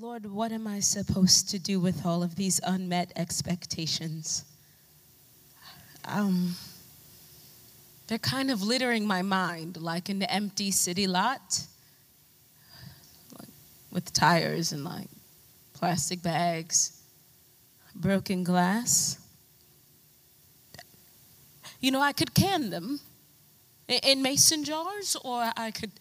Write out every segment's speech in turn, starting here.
Lord, what am I supposed to do with all of these unmet expectations? Um, they're kind of littering my mind like an empty city lot with tires and like plastic bags, broken glass. You know, I could can them in mason jars, or I could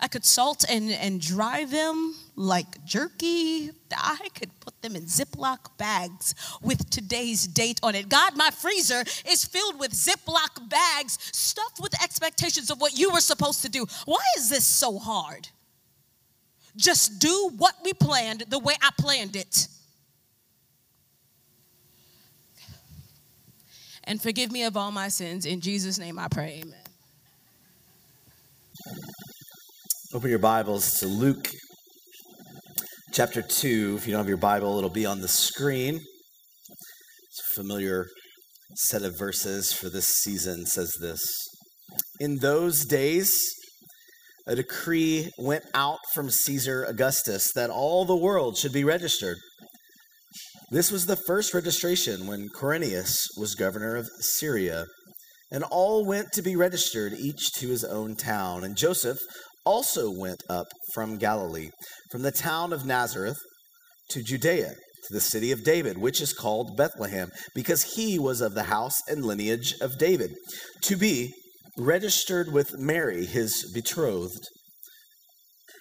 I could salt and, and dry them like jerky. I could put them in Ziploc bags with today's date on it. God, my freezer is filled with Ziploc bags stuffed with expectations of what you were supposed to do. Why is this so hard? Just do what we planned the way I planned it. And forgive me of all my sins. In Jesus' name I pray, amen. Open your Bibles to Luke chapter 2. If you don't have your Bible, it'll be on the screen. It's a familiar set of verses for this season says this. In those days, a decree went out from Caesar Augustus that all the world should be registered. This was the first registration when Quirinius was governor of Syria. And all went to be registered, each to his own town. And Joseph also went up from Galilee, from the town of Nazareth to Judea, to the city of David, which is called Bethlehem, because he was of the house and lineage of David, to be registered with Mary, his betrothed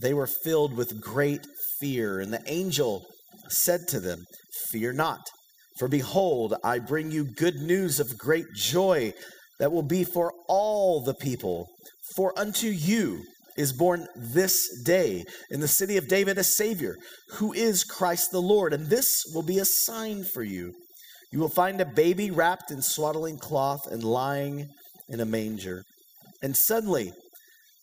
they were filled with great fear. And the angel said to them, Fear not, for behold, I bring you good news of great joy that will be for all the people. For unto you is born this day in the city of David a Savior, who is Christ the Lord. And this will be a sign for you. You will find a baby wrapped in swaddling cloth and lying in a manger. And suddenly,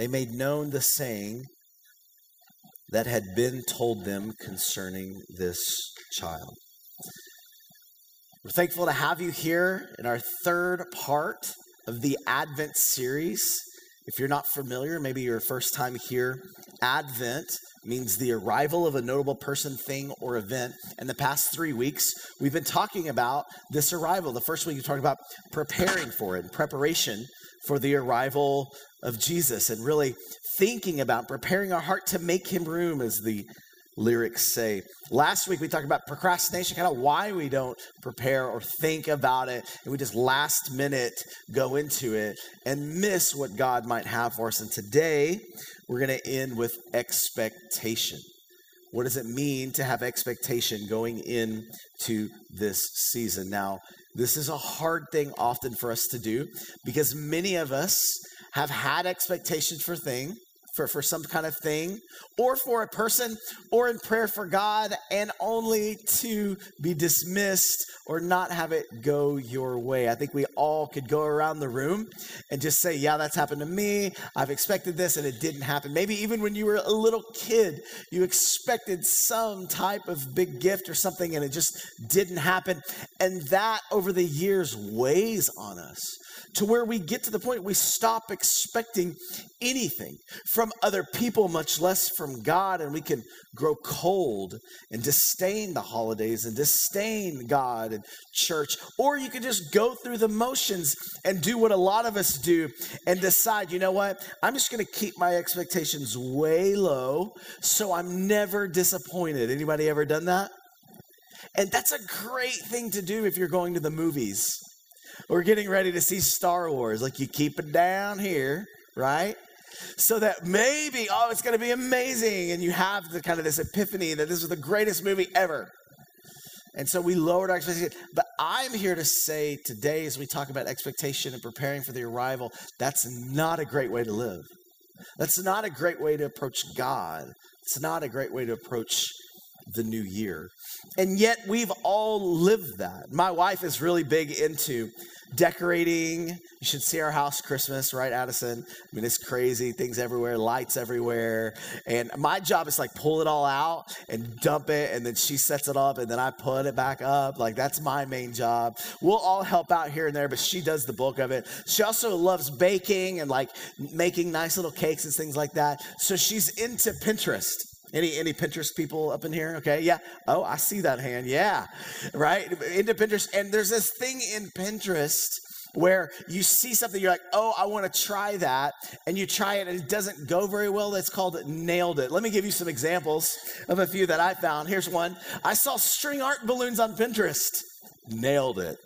they made known the saying that had been told them concerning this child. We're thankful to have you here in our third part of the Advent series. If you're not familiar, maybe your first time here, Advent means the arrival of a notable person, thing, or event. In the past three weeks, we've been talking about this arrival. The first week, we talked about preparing for it, preparation for the arrival of Jesus, and really thinking about preparing our heart to make him room, as the lyrics say. Last week we talked about procrastination, kind of why we don't prepare or think about it, and we just last minute go into it and miss what God might have for us. And today we're going to end with expectation. What does it mean to have expectation going into this season? Now, this is a hard thing often for us to do because many of us have had expectations for things for, for some kind of thing or for a person or in prayer for God and only to be dismissed or not have it go your way. I think we all could go around the room and just say, Yeah, that's happened to me. I've expected this and it didn't happen. Maybe even when you were a little kid, you expected some type of big gift or something and it just didn't happen. And that over the years weighs on us to where we get to the point we stop expecting anything from other people, much less from God, and we can grow cold and disdain the holidays and disdain God and church. Or you can just go through the motions and do what a lot of us do and decide, you know what, I'm just going to keep my expectations way low so I'm never disappointed. Anybody ever done that? And that's a great thing to do if you're going to the movies or getting ready to see Star Wars. Like you keep it down here, right? So that maybe, oh, it's going to be amazing. And you have the kind of this epiphany that this is the greatest movie ever. And so we lowered our expectation. But I'm here to say today, as we talk about expectation and preparing for the arrival, that's not a great way to live. That's not a great way to approach God. It's not a great way to approach the new year. And yet we've all lived that. My wife is really big into decorating. You should see our house Christmas, right, Addison? I mean, it's crazy. Things everywhere, lights everywhere. And my job is like pull it all out and dump it, and then she sets it up, and then I put it back up. Like, that's my main job. We'll all help out here and there, but she does the bulk of it. She also loves baking and like making nice little cakes and things like that. So she's into Pinterest. Any any Pinterest people up in here? Okay, yeah. Oh, I see that hand. Yeah, right. Into Pinterest, and there's this thing in Pinterest where you see something, you're like, oh, I want to try that, and you try it, and it doesn't go very well. That's called nailed it. Let me give you some examples of a few that I found. Here's one. I saw string art balloons on Pinterest. Nailed it.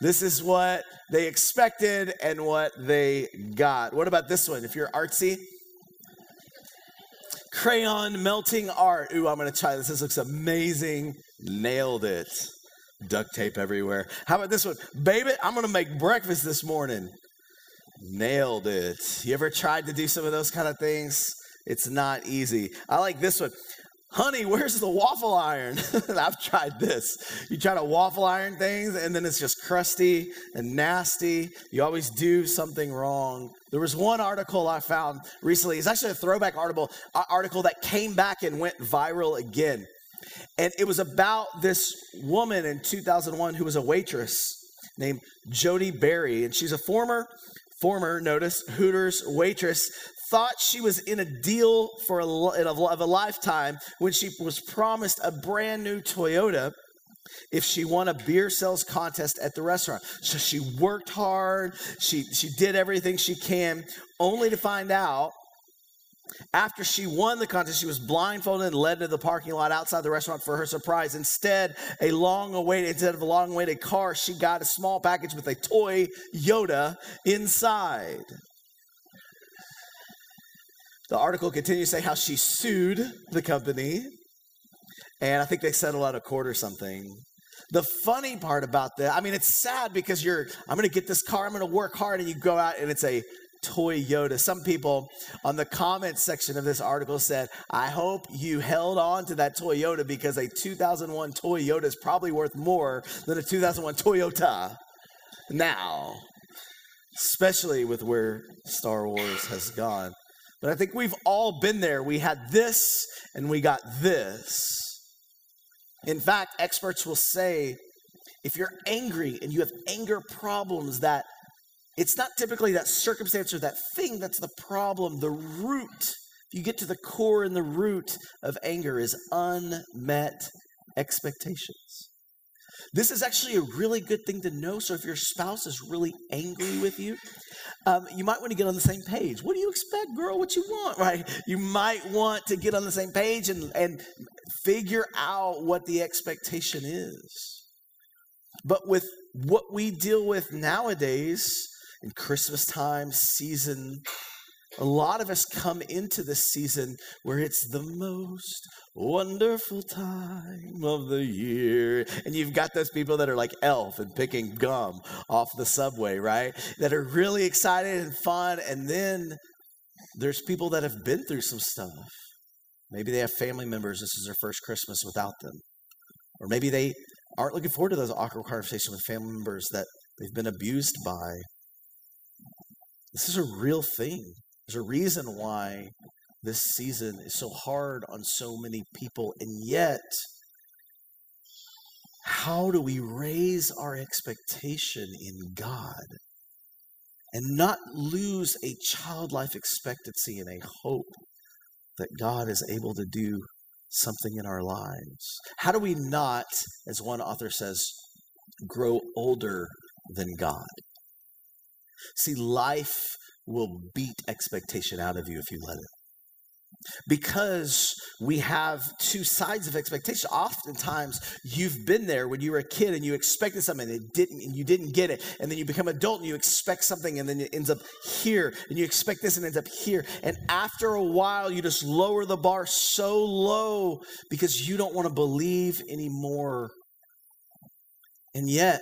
This is what they expected and what they got. What about this one? If you're artsy, crayon melting art. Ooh, I'm going to try this. This looks amazing. Nailed it. Duct tape everywhere. How about this one? Baby, I'm going to make breakfast this morning. Nailed it. You ever tried to do some of those kind of things? It's not easy. I like this one honey, where's the waffle iron? I've tried this. You try to waffle iron things and then it's just crusty and nasty. You always do something wrong. There was one article I found recently. It's actually a throwback article, article that came back and went viral again. And it was about this woman in 2001 who was a waitress named Jodee Berry. And she's a former former, notice, Hooters waitress thought she was in a deal for a, of a lifetime when she was promised a brand new Toyota if she won a beer sales contest at the restaurant. So she worked hard, she, she did everything she can, only to find out after she won the contest, she was blindfolded and led to the parking lot outside the restaurant for her surprise. Instead, a long awaited instead of a long awaited car, she got a small package with a toy Yoda inside. The article continues to say how she sued the company, and I think they settled out a court or something. The funny part about that, I mean, it's sad because you're, I'm going to get this car, I'm going to work hard, and you go out and it's a toy Yoda. Some people on the comments section of this article said, I hope you held on to that toy Yoda because a 2001 toy Yoda is probably worth more than a 2001 Toyota now, especially with where Star Wars has gone. But I think we've all been there. We had this and we got this. In fact, experts will say if you're angry and you have anger problems, that it's not typically that circumstance or that thing that's the problem. The root, you get to the core and the root of anger, is unmet expectations. This is actually a really good thing to know. So if your spouse is really angry with you, um, you might want to get on the same page. What do you expect, girl? What you want, right? You might want to get on the same page and, and figure out what the expectation is. But with what we deal with nowadays in Christmas time, season, a lot of us come into this season where it's the most wonderful time of the year. And you've got those people that are like elf and picking gum off the subway, right? That are really excited and fun. And then there's people that have been through some stuff. Maybe they have family members, this is their first Christmas without them. Or maybe they aren't looking forward to those awkward conversations with family members that they've been abused by. This is a real thing. There's a reason why this season is so hard on so many people, and yet, how do we raise our expectation in God and not lose a childlike expectancy and a hope that God is able to do something in our lives? How do we not, as one author says, grow older than God? See, life will beat expectation out of you if you let it. because we have two sides of expectation. Oftentimes, you've been there when you were a kid and you expected something and it didn't, and you didn't get it, and then you become adult and you expect something and then it ends up here, and you expect this and ends up here, and after a while, you just lower the bar so low because you don't want to believe anymore. And yet,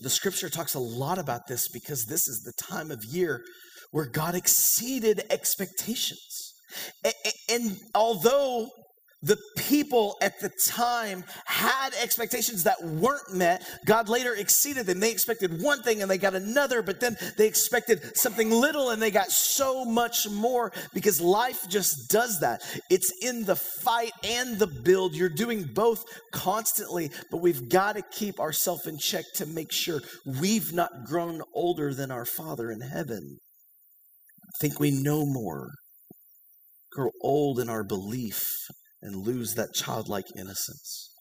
the scripture talks a lot about this because this is the time of year where God exceeded expectations. And although the people at the time had expectations that weren't met. God later exceeded them. They expected one thing and they got another, but then they expected something little and they got so much more because life just does that. It's in the fight and the build. You're doing both constantly, but we've got to keep ourselves in check to make sure we've not grown older than our Father in heaven. Think we know more grow old in our belief and lose that childlike innocence.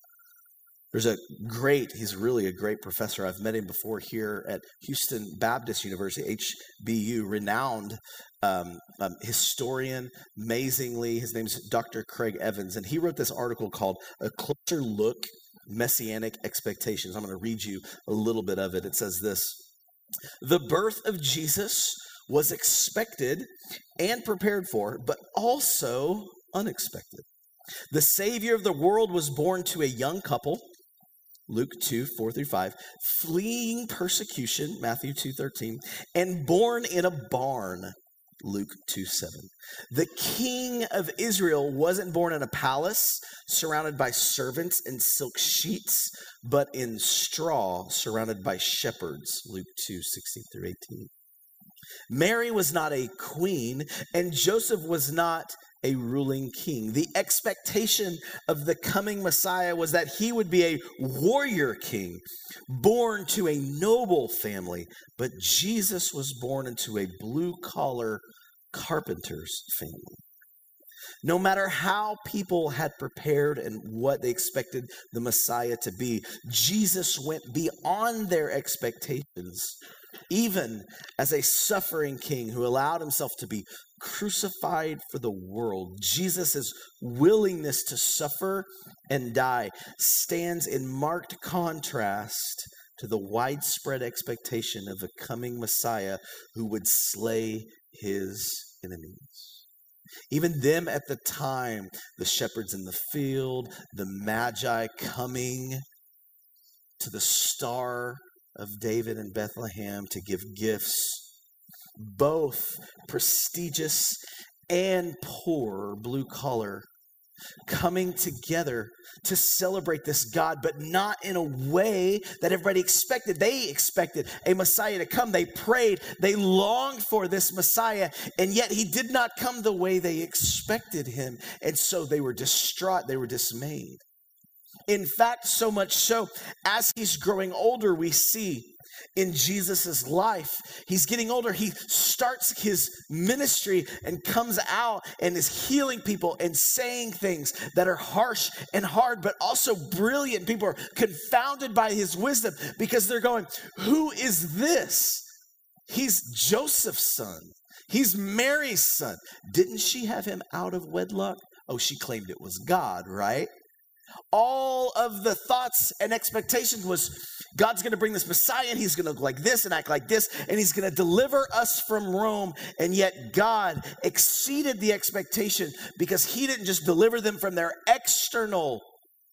There's a great, he's really a great professor. I've met him before here at Houston Baptist University, HBU, renowned um, um, historian, amazingly. His name's Dr. Craig Evans, and he wrote this article called A Closer Look Messianic Expectations. I'm going to read you a little bit of it. It says this The birth of Jesus was expected and prepared for, but also unexpected. The Savior of the world was born to a young couple, Luke 2, 4 through 5, fleeing persecution, Matthew 2, 13, and born in a barn, Luke 2, 7. The king of Israel wasn't born in a palace surrounded by servants and silk sheets, but in straw surrounded by shepherds, Luke 2, 16 through 18. Mary was not a queen, and Joseph was not a ruling king. The expectation of the coming Messiah was that he would be a warrior king, born to a noble family, but Jesus was born into a blue collar carpenter's family. No matter how people had prepared and what they expected the Messiah to be, Jesus went beyond their expectations even as a suffering king who allowed himself to be crucified for the world. Jesus' willingness to suffer and die stands in marked contrast to the widespread expectation of a coming Messiah who would slay his enemies. Even them at the time, the shepherds in the field, the magi coming to the star of David and Bethlehem to give gifts, both prestigious and poor, blue collar, coming together to celebrate this God, but not in a way that everybody expected. They expected a Messiah to come. They prayed, they longed for this Messiah, and yet he did not come the way they expected him. And so they were distraught, they were dismayed. In fact, so much so, as he's growing older, we see in Jesus's life, he's getting older. He starts his ministry and comes out and is healing people and saying things that are harsh and hard, but also brilliant. People are confounded by his wisdom because they're going, Who is this? He's Joseph's son. He's Mary's son. Didn't she have him out of wedlock? Oh, she claimed it was God, right? All of the thoughts and expectations was God's going to bring this Messiah and he's going to look like this and act like this and he's going to deliver us from Rome. And yet God exceeded the expectation because he didn't just deliver them from their external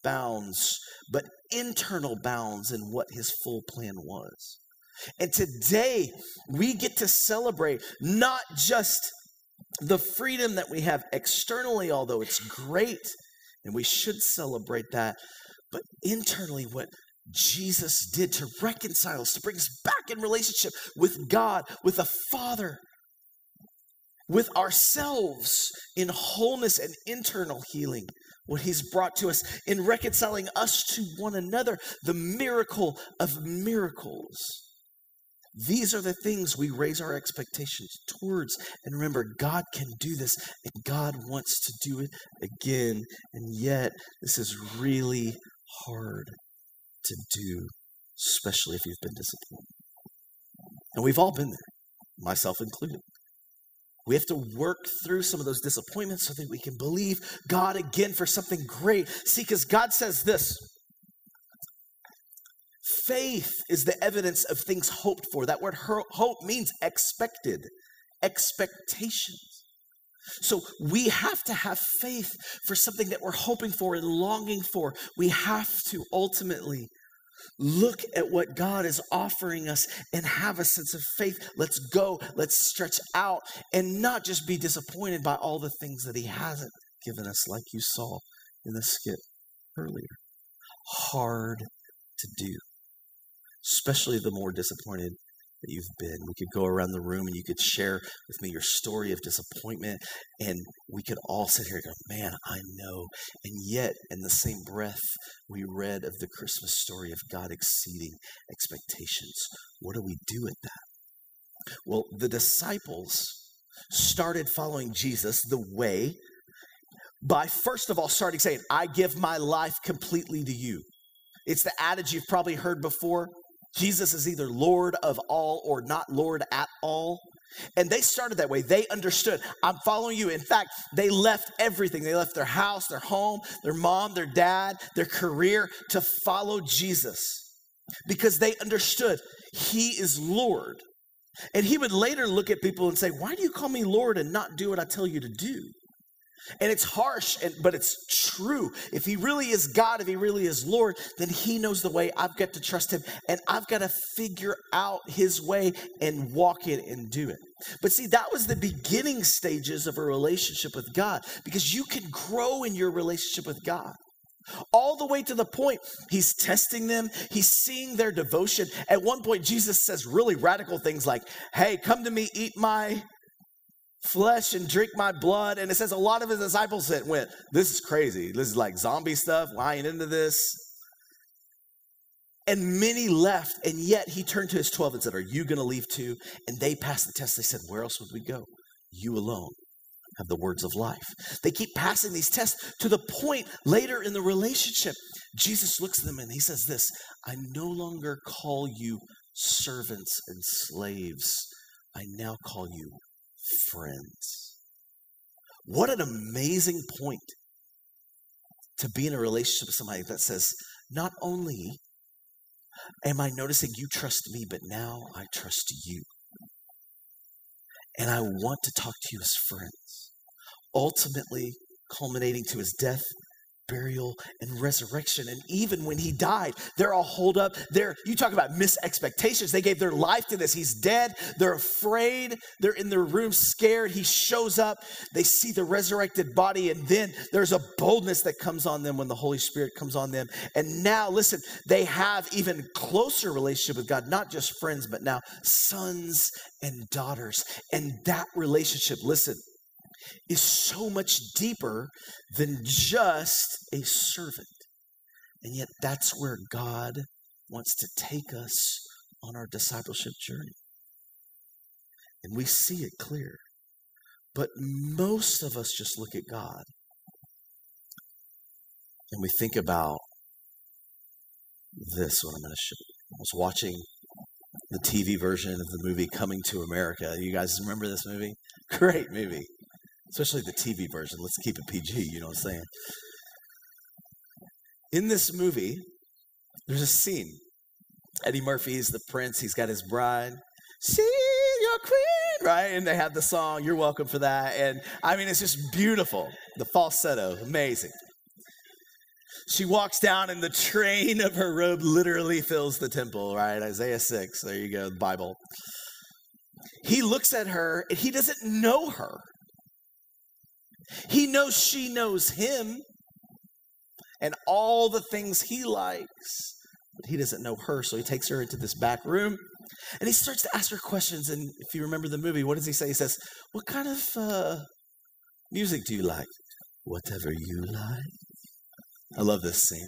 bounds, but internal bounds in what his full plan was. And today we get to celebrate not just the freedom that we have externally, although it's great and we should celebrate that. But internally, what Jesus did to reconcile us, to bring us back in relationship with God, with a Father, with ourselves in wholeness and internal healing. What he's brought to us in reconciling us to one another, the miracle of miracles. These are the things we raise our expectations towards. And remember, God can do this, and God wants to do it again. And yet, this is really hard to do, especially if you've been disappointed. And we've all been there, myself included. We have to work through some of those disappointments so that we can believe God again for something great. See, because God says this faith is the evidence of things hoped for. That word hope means expected, expectations. So we have to have faith for something that we're hoping for and longing for. We have to ultimately look at what God is offering us and have a sense of faith. Let's go, let's stretch out and not just be disappointed by all the things that He hasn't given us, like you saw in the skit earlier. Hard to do, especially the more disappointed that you've been. We could go around the room and you could share with me your story of disappointment, and we could all sit here and go, Man, I know. And yet, in the same breath, we read of the Christmas story of God exceeding expectations. What do we do with that? Well, the disciples started following Jesus the way by first of all starting saying, I give my life completely to you. It's the adage you've probably heard before Jesus is either Lord of all or not Lord at all. And they started that way. They understood, I'm following you. In fact, they left everything. They left their house, their home, their mom, their dad, their career to follow Jesus because they understood he is Lord. And he would later look at people and say, Why do you call me Lord and not do what I tell you to do? And it's harsh, and, but it's true. If he really is God, if he really is Lord, then he knows the way. I've got to trust him, and I've got to figure out his way and walk it and do it. But see, that was the beginning stages of a relationship with God because you can grow in your relationship with God. All the way to the point he's testing them, he's seeing their devotion. At one point, Jesus says really radical things like, Hey, come to me, eat my flesh and drink my blood. And it says a lot of his disciples said, went, This is crazy. This is like zombie stuff. Why ain't into this? And many left, and yet he turned to his 12 and said, Are you going to leave too? And they passed the test. They said, Where else would we go? You alone have the words of life. They keep passing these tests to the point later in the relationship. Jesus looks at them and he says, This I no longer call you servants and slaves. I now call you friends. What an amazing point to be in a relationship with somebody that says, not only am I noticing you trust me, but now I trust you. And I want to talk to you as friends. Ultimately, culminating to his death burial, and resurrection. And even when he died, they're all holed up. They're, you talk about misexpectations. They gave their life to this. He's dead. They're afraid. They're in their room scared. He shows up. They see the resurrected body. And then there's a boldness that comes on them when the Holy Spirit comes on them. And now, listen, they have even closer relationship with God, not just friends, but now sons and daughters. And that relationship, listen, is so much deeper than just a servant. And yet, that's where God wants to take us on our discipleship journey. And we see it clear. But most of us just look at God and we think about this, what I'm going to show you. I was watching the TV version of the movie Coming to America. You guys remember this movie? Great movie especially the TV version. Let's keep it PG, you know what I'm saying? In this movie, there's a scene. Eddie Murphy is the prince, he's got his bride. See your queen, right? And they have the song, You're Welcome for that. And I mean, it's just beautiful. The falsetto, amazing. She walks down, and the train of her robe literally fills the temple, right? Isaiah 6, there you go, the Bible. He looks at her, and he doesn't know her. He knows she knows him and all the things he likes, but he doesn't know her. So he takes her into this back room and he starts to ask her questions. And if you remember the movie, what does he say? He says, What kind of uh, music do you like? Whatever you like. I love this scene.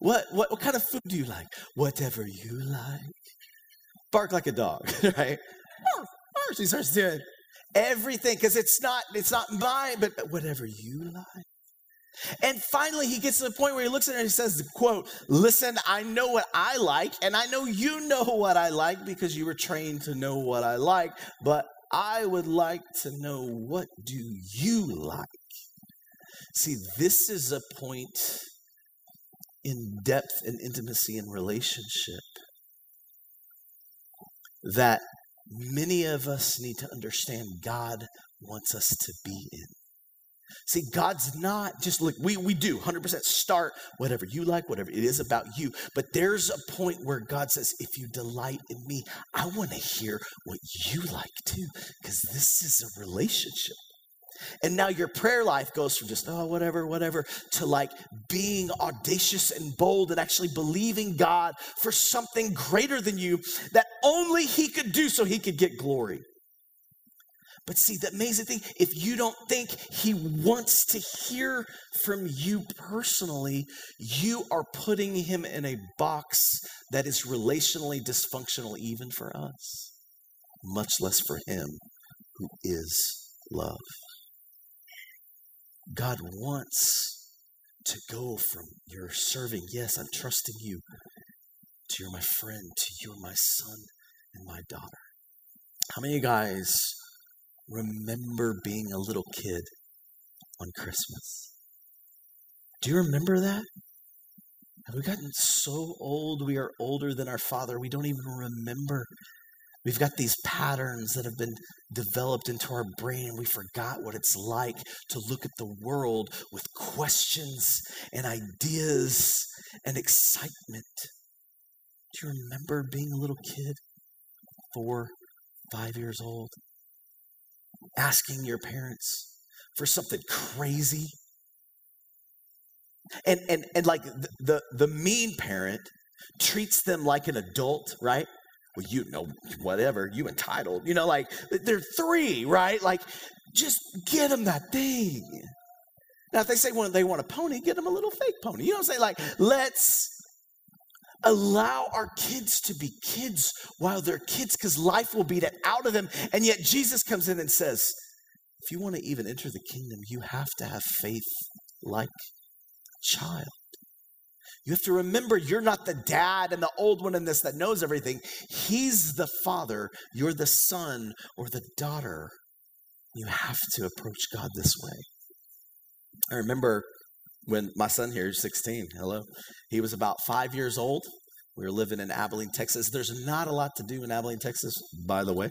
What, what, what kind of food do you like? Whatever you like. Bark like a dog, right? She starts doing everything because it's not it's not mine but whatever you like And finally, he gets to the point where he looks at her and he says, quote, listen, I know what I like, and I know you know what I like because you were trained to know what I like, but I would like to know what do you like? See, this is a point in depth and intimacy and relationship that many of us need to understand God wants us to be in. See, God's not just look, we, we do 100% start whatever you like, whatever it is about you. But there's a point where God says, if you delight in me, I want to hear what you like too, because this is a relationship. And now your prayer life goes from just, oh, whatever, whatever, to like being audacious and bold and actually believing God for something greater than you that only He could do so He could get glory. But see, the amazing thing, if you don't think he wants to hear from you personally, you are putting him in a box that is relationally dysfunctional, even for us, much less for him who is love. God wants to go from you're serving, yes, I'm trusting you, to you're my friend, to you're my son and my daughter. How many guys remember being a little kid on Christmas. Do you remember that? Have we gotten so old we are older than our father? We don't even remember. We've got these patterns that have been developed into our brain, and we forgot what it's like to look at the world with questions and ideas and excitement. Do you remember being a little kid, four, five years old? asking your parents for something crazy. And and and like the, the, the mean parent treats them like an adult, right? Well, you know, whatever, you entitled. You know, like they're three, right? Like, just get them that thing. Now, if they say when they want a pony, get them a little fake pony. You know what I'm saying? Like, let's allow our kids to be kids while they're kids because life will beat it out of them. And yet Jesus comes in and says, if you want to even enter the kingdom, you have to have faith like a child. You have to remember you're not the dad and the old one in this that knows everything. He's the father. You're the son or the daughter. You have to approach God this way. I remember when my son here is 16, hello, he was about five years old. We were living in Abilene, Texas. There's not a lot to do in Abilene, Texas, by the way.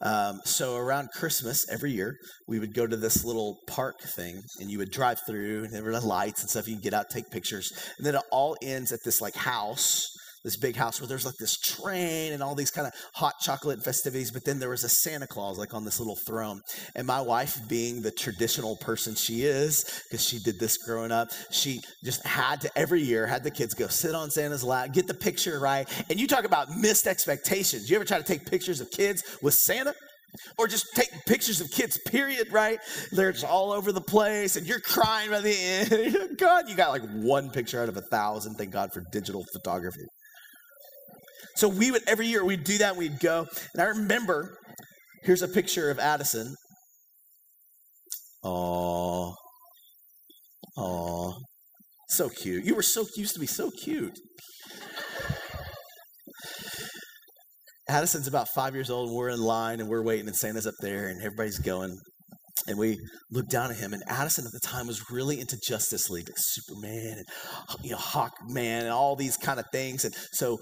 Um, so around Christmas every year, we would go to this little park thing, and you would drive through, and there were lights and stuff. You can get out, take pictures, and then it all ends at this like house this big house where there's like this train and all these kind of hot chocolate festivities. But then there was a Santa Claus like on this little throne. And my wife, being the traditional person she is, because she did this growing up, she just had to every year had the kids go sit on Santa's lap, get the picture right. And you talk about missed expectations. You ever try to take pictures of kids with Santa? Or just take pictures of kids, period, right? They're just all over the place and you're crying by the end. God, you got like one picture out of a thousand. Thank God for digital photography. So we would every year we'd do that. We'd go, and I remember. Here's a picture of Addison. Oh, oh, so cute. You were so used to be so cute. Addison's about five years old, and we're in line, and we're waiting, and Santa's up there, and everybody's going and we looked down at him and addison at the time was really into justice league like superman and you know hawkman and all these kind of things and so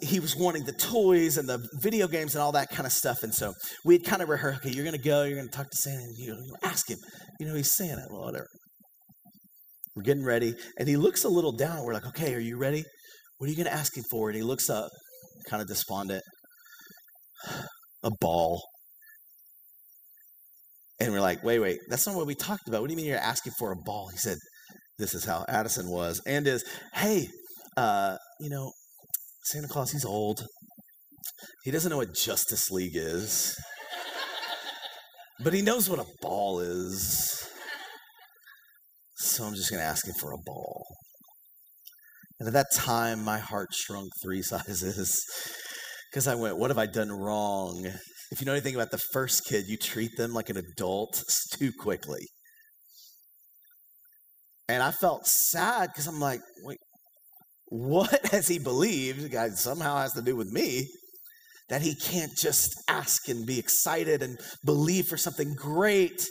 he was wanting the toys and the video games and all that kind of stuff and so we had kind of rehearsed okay you're to go you're to talk to santa and you know, ask him you know he's santa well, whatever. We're getting ready and he looks a little down we're like okay are you ready? What are you to ask him for? And he looks up kind of despondent a ball and we're like, wait, wait, that's not what we talked about. What do you mean you're asking for a ball? He said, this is how Addison was. And is, hey, uh, you know, Santa Claus, he's old. He doesn't know what Justice League is. but he knows what a ball is. So I'm just going to ask him for a ball. And at that time, my heart shrunk three sizes because I went, What have I done wrong? If you know anything about the first kid, you treat them like an adult too quickly. And I felt sad because I'm like, wait, what has he believed? God somehow has to do with me that he can't just ask and be excited and believe for something great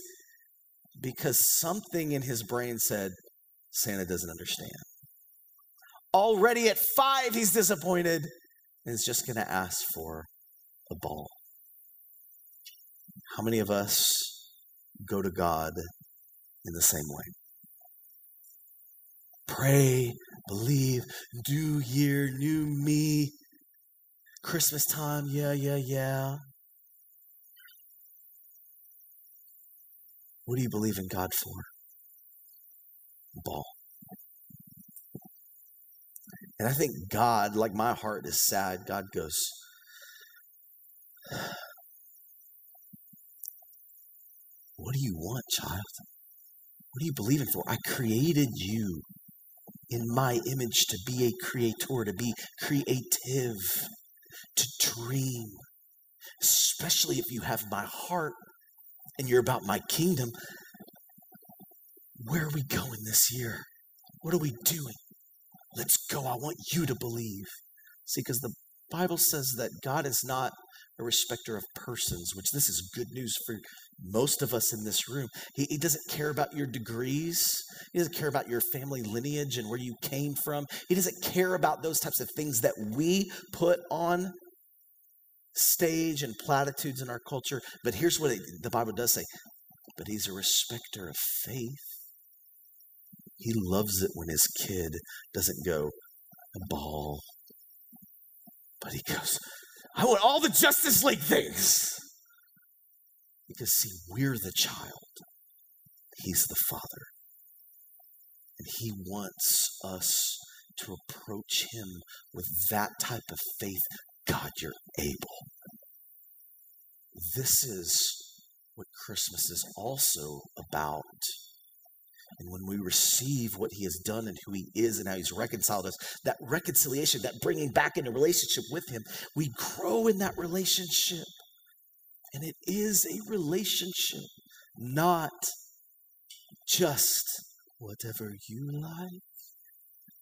because something in his brain said Santa doesn't understand. Already at five, he's disappointed and is just going to ask for a ball. How many of us go to God in the same way? Pray, believe, new year, new me. Christmas time, yeah, yeah, yeah. What do you believe in God for? Ball. And I think God, like my heart is sad, God goes, What do you want, child? What are you believing for? I created you in my image to be a creator, to be creative, to dream, especially if you have my heart and you're about my kingdom. Where are we going this year? What are we doing? Let's go. I want you to believe. See, because the Bible says that God is not a respecter of persons, which this is good news for most of us in this room. He, he, doesn't care about your degrees. He doesn't care about your family lineage and where you came from. He doesn't care about those types of things that we put on stage and platitudes in our culture. But here's what it, the Bible does say but he's a respecter of faith. He loves it when his kid doesn't go ball, but he goes, I want all the Justice League things. Because, see, we're the child, He's the Father. And He wants us to approach Him with that type of faith. God, you're able. This is what Christmas is also about. And when we receive what he has done and who he is and how he's reconciled us, that reconciliation, that bringing back into relationship with him, we grow in that relationship. And it is a relationship, not just whatever you like,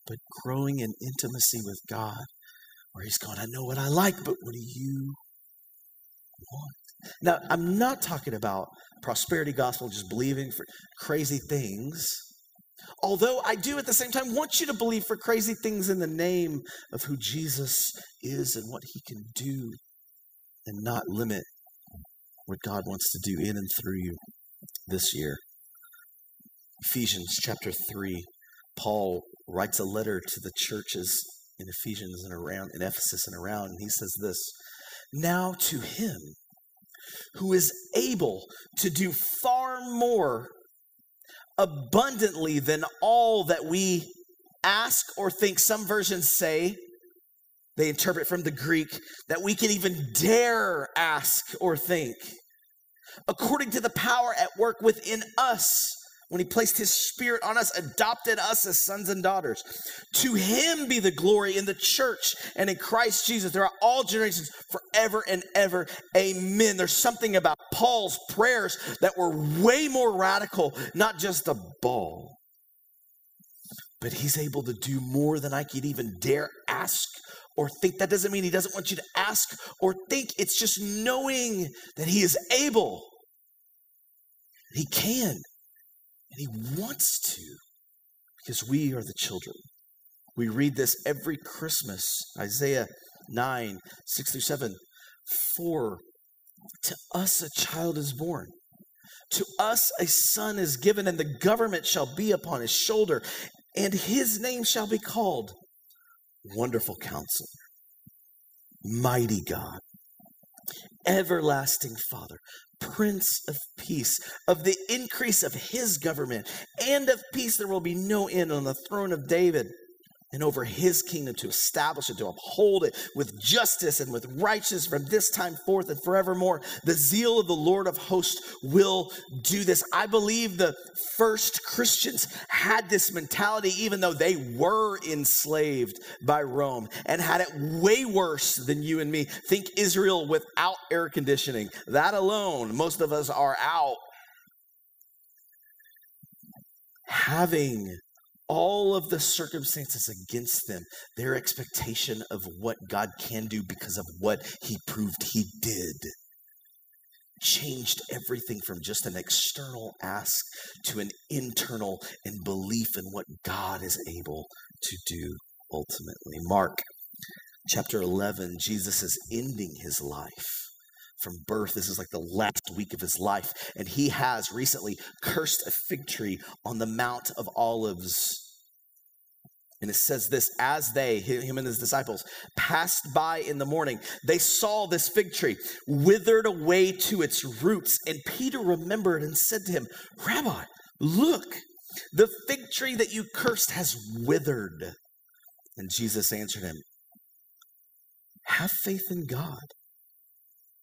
but growing in intimacy with God, where he's going, I know what I like, but what do you want? Now, I'm not talking about prosperity gospel, just believing for crazy things. Although I do at the same time want you to believe for crazy things in the name of who Jesus is and what he can do and not limit what God wants to do in and through you this year. Ephesians chapter 3, Paul writes a letter to the churches in Ephesians and around in Ephesus and around, and he says this Now to him who is able to do far more abundantly than all that we ask or think. Some versions say, they interpret from the Greek, that we can even dare ask or think. According to the power at work within us when he placed his spirit on us, adopted us as sons and daughters. To him be the glory in the church and in Christ Jesus. Are all generations forever and ever. Amen. There's something about Paul's prayers that were way more radical, not just a ball. But he's able to do more than I could even dare ask or think. That doesn't mean he doesn't want you to ask or think. It's just knowing that he is able. He can. And he wants to because we are the children. We read this every Christmas Isaiah 9, 6 through 7. For to us a child is born. To us a son is given, and the government shall be upon his shoulder, and his name shall be called Wonderful Counselor, Mighty God, Everlasting Father, Prince of Peace, of the increase of his government, and of peace there will be no end on the throne of David and over his kingdom to establish it, to uphold it with justice and with righteousness from this time forth and forevermore. The zeal of the Lord of hosts will do this. I believe the first Christians had this mentality, even though they were enslaved by Rome and had it way worse than you and me. Think Israel without air conditioning. That alone, most of us are out. Having all of the circumstances against them, their expectation of what God can do because of what he proved he did changed everything from just an external ask to an internal and belief in what God is able to do ultimately. Mark chapter 11, Jesus is ending his life from birth. This is like the last week of his life. And he has recently cursed a fig tree on the Mount of Olives. And it says this as they, him and his disciples, passed by in the morning, they saw this fig tree withered away to its roots. And Peter remembered and said to him, Rabbi, look, the fig tree that you cursed has withered. And Jesus answered him, Have faith in God.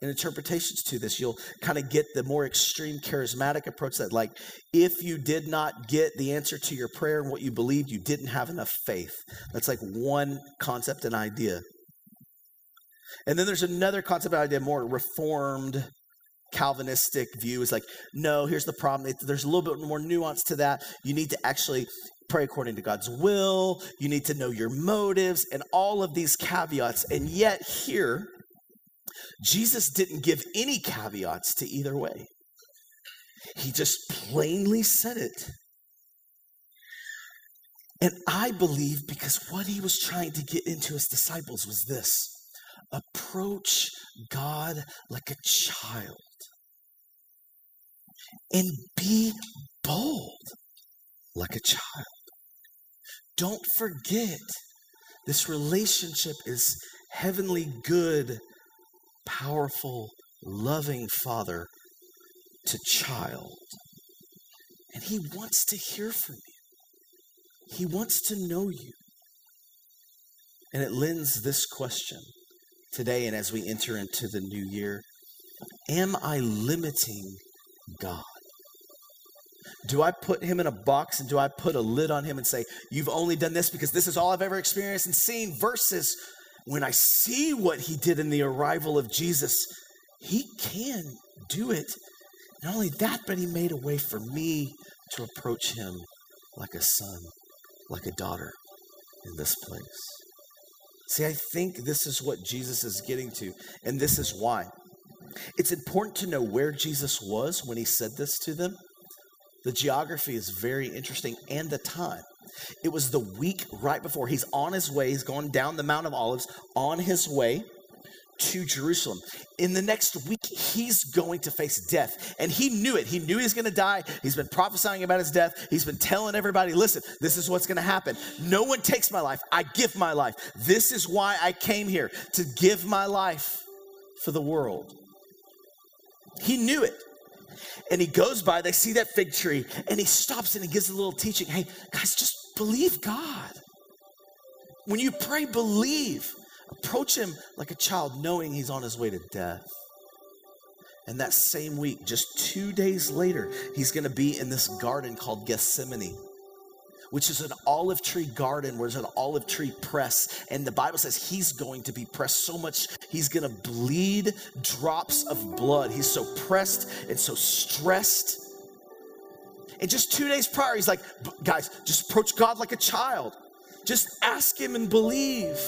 interpretations to this. You'll kind of get the more extreme charismatic approach that, like, if you did not get the answer to your prayer and what you believed, you didn't have enough faith. That's like one concept and idea. And then there's another concept and idea, more reformed, Calvinistic view is like, no, here's the problem. there's a little bit more nuance to that. You need to actually pray according to God's will. You need to know your motives and all of these caveats. And yet, here, Jesus didn't give any caveats to either way. He just plainly said it. And I believe because what he was trying to get into his disciples was this approach God like a child and be bold like a child. Don't forget, this relationship is heavenly good powerful, loving father to child. And he wants to hear from you, he wants to know you. And it lends this question today and as we enter into the new year Am I limiting God? Do I put him in a box and do I put a lid on him and say, You've only done this because this is all I've ever experienced and seen, versus when I see what he did in the arrival of Jesus, he can do it. Not only that, but he made a way for me to approach him like a son, like a daughter in this place. See, I think this is what Jesus is getting to, and this is why. It's important to know where Jesus was when he said this to them. The geography is very interesting and the time. It was the week right before. He's on his way, he's going down the Mount of Olives on his way to Jerusalem. In the next week, he's going to face death. And he knew it. He knew he's going to die. He's been prophesying about his death. He's been telling everybody, listen, this is what's going to happen. No one takes my life. I give my life. This is why I came here to give my life for the world. He knew it. And he goes by, they see that fig tree, and he stops and he gives a little teaching. Hey, guys, just believe God. When you pray, believe. Approach him like a child, knowing he's on his way to death. And that same week, just two days later, he's going to be in this garden called Gethsemane, which is an olive tree garden where there's an olive tree press. And the Bible says he's going to be pressed so much, he's going to bleed drops of blood. He's so pressed and so stressed and just two days prior, he's like, guys, just approach God like a child. Just ask him and believe.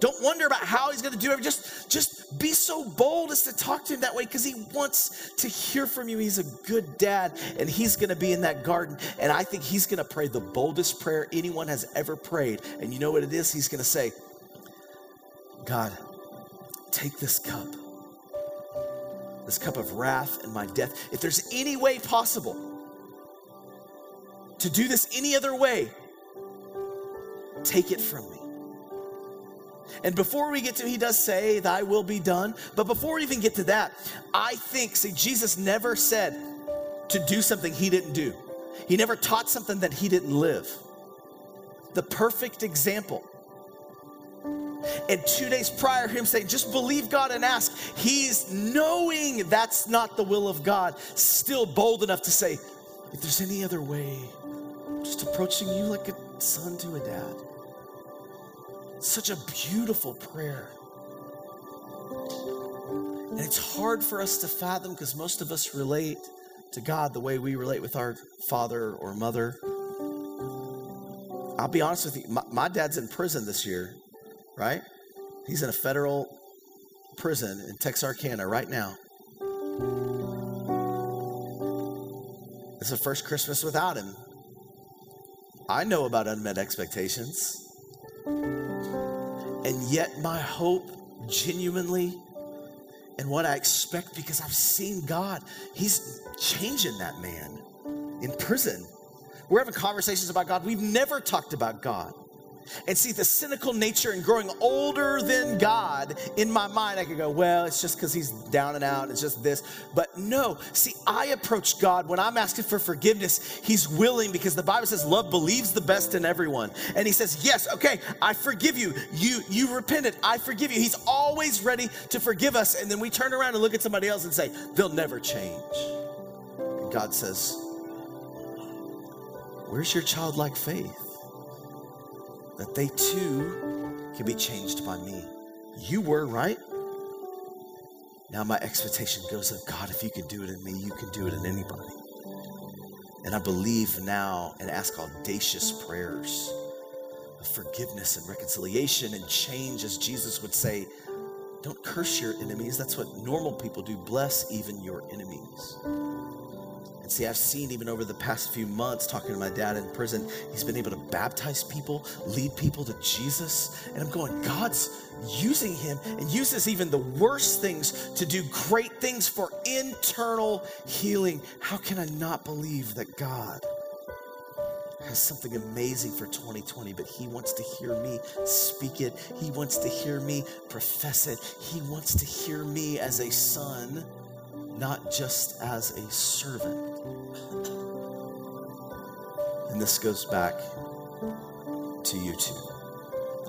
Don't wonder about how he's going to do it. Just, just be so bold as to talk to him that way because he wants to hear from you. He's a good dad, and he's going to be in that garden. And I think he's going to pray the boldest prayer anyone has ever prayed. And you know what it is? He's going to say, God, take this cup, this cup of wrath and my death. If there's any way possible, to do this any other way, take it from me. And before we get to, he does say, Thy will be done. But before we even get to that, I think, see, Jesus never said to do something he didn't do, he never taught something that he didn't live. The perfect example And two days prior, him saying, just believe God and ask. He's knowing that's not the will of God, still bold enough to say, if there's any other way, just approaching you like a son to a dad. Such a beautiful prayer. And it's hard for us to fathom because most of us relate to God the way we relate with our father or mother. I'll be honest with you, my, my dad's in prison this year, right? He's in a federal prison in Texarkana right now. It's the first Christmas without him. I know about unmet expectations. And yet, my hope genuinely and what I expect because I've seen God, He's changing that man in prison. We're having conversations about God. We've never talked about God and see the cynical nature and growing older than God in my mind, I could go, well, it's just because he's down and out. It's just this. But no, see, I approach God when I'm asking for forgiveness. He's willing because the Bible says love believes the best in everyone. And he says, yes, okay, I forgive you. You, you repented. I forgive you. He's always ready to forgive us. And then we turn around and look at somebody else and say, they'll never change. And God says, where's your childlike faith? That they too can be changed by me. You were, right? Now my expectation goes of God, if you can do it in me, you can do it in anybody. And I believe now and ask audacious prayers of forgiveness and reconciliation and change, as Jesus would say, don't curse your enemies. That's what normal people do. Bless even your enemies. See, I've seen even over the past few months, talking to my dad in prison, he's been able to baptize people, lead people to Jesus. And I'm going, God's using him and uses even the worst things to do great things for internal healing. How can I not believe that God? has something amazing for 2020, but he wants to hear me speak it. He wants to hear me profess it. He wants to hear me as a son, not just as a servant. And this goes back to you too.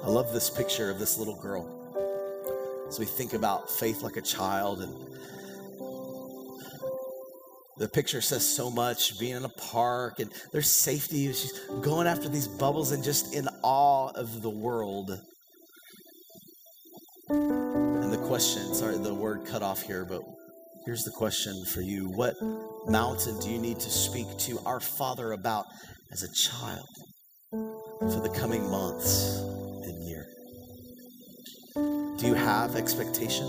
I love this picture of this little girl. As we think about faith like a child, and the picture says so much being in a park, and there's safety. She's going after these bubbles and just in awe of the world. And the question, sorry, the word cut off here, but here's the question for you What mountain do you need to speak to our Father about as a child for the coming months and year? Do you have expectation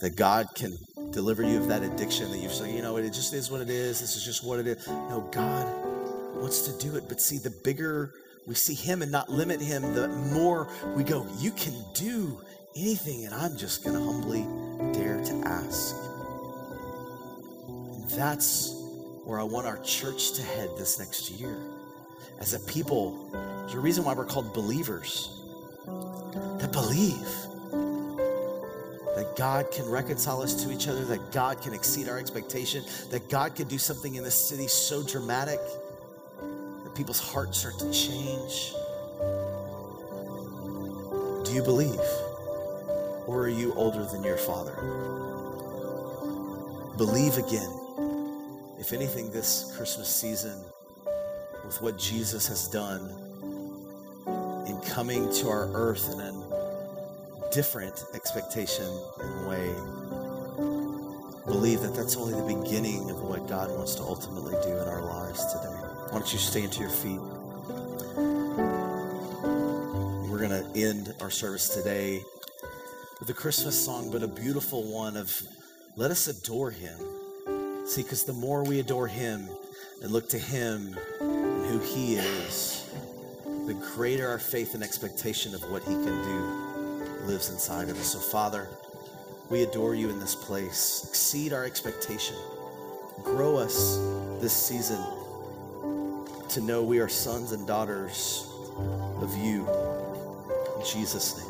that God can deliver you of that addiction that you've say, you know, it just is what it is. This is just what it is. No, God wants to do it. But see, the bigger we see Him and not limit Him, the more we go, you can do anything. And I'm just going to humbly dare to ask. And that's where I want our church to head this next year. As a people, there's a reason why we're called believers that believe that God can reconcile us to each other, that God can exceed our expectation, that God can do something in this city so dramatic that people's hearts start to change. Do you believe? Or are you older than your father? Believe again if anything, this Christmas season, with what Jesus has done in coming to our earth in a different expectation and way, believe that that's only the beginning of what God wants to ultimately do in our lives today. Why don't you stand to your feet? We're going to end our service today with a Christmas song, but a beautiful one of let us adore him. See, because the more we adore Him and look to Him and who He is, the greater our faith and expectation of what He can do lives inside of us. So, Father, we adore you in this place. Exceed our expectation. Grow us this season to know we are sons and daughters of you. In Jesus' name.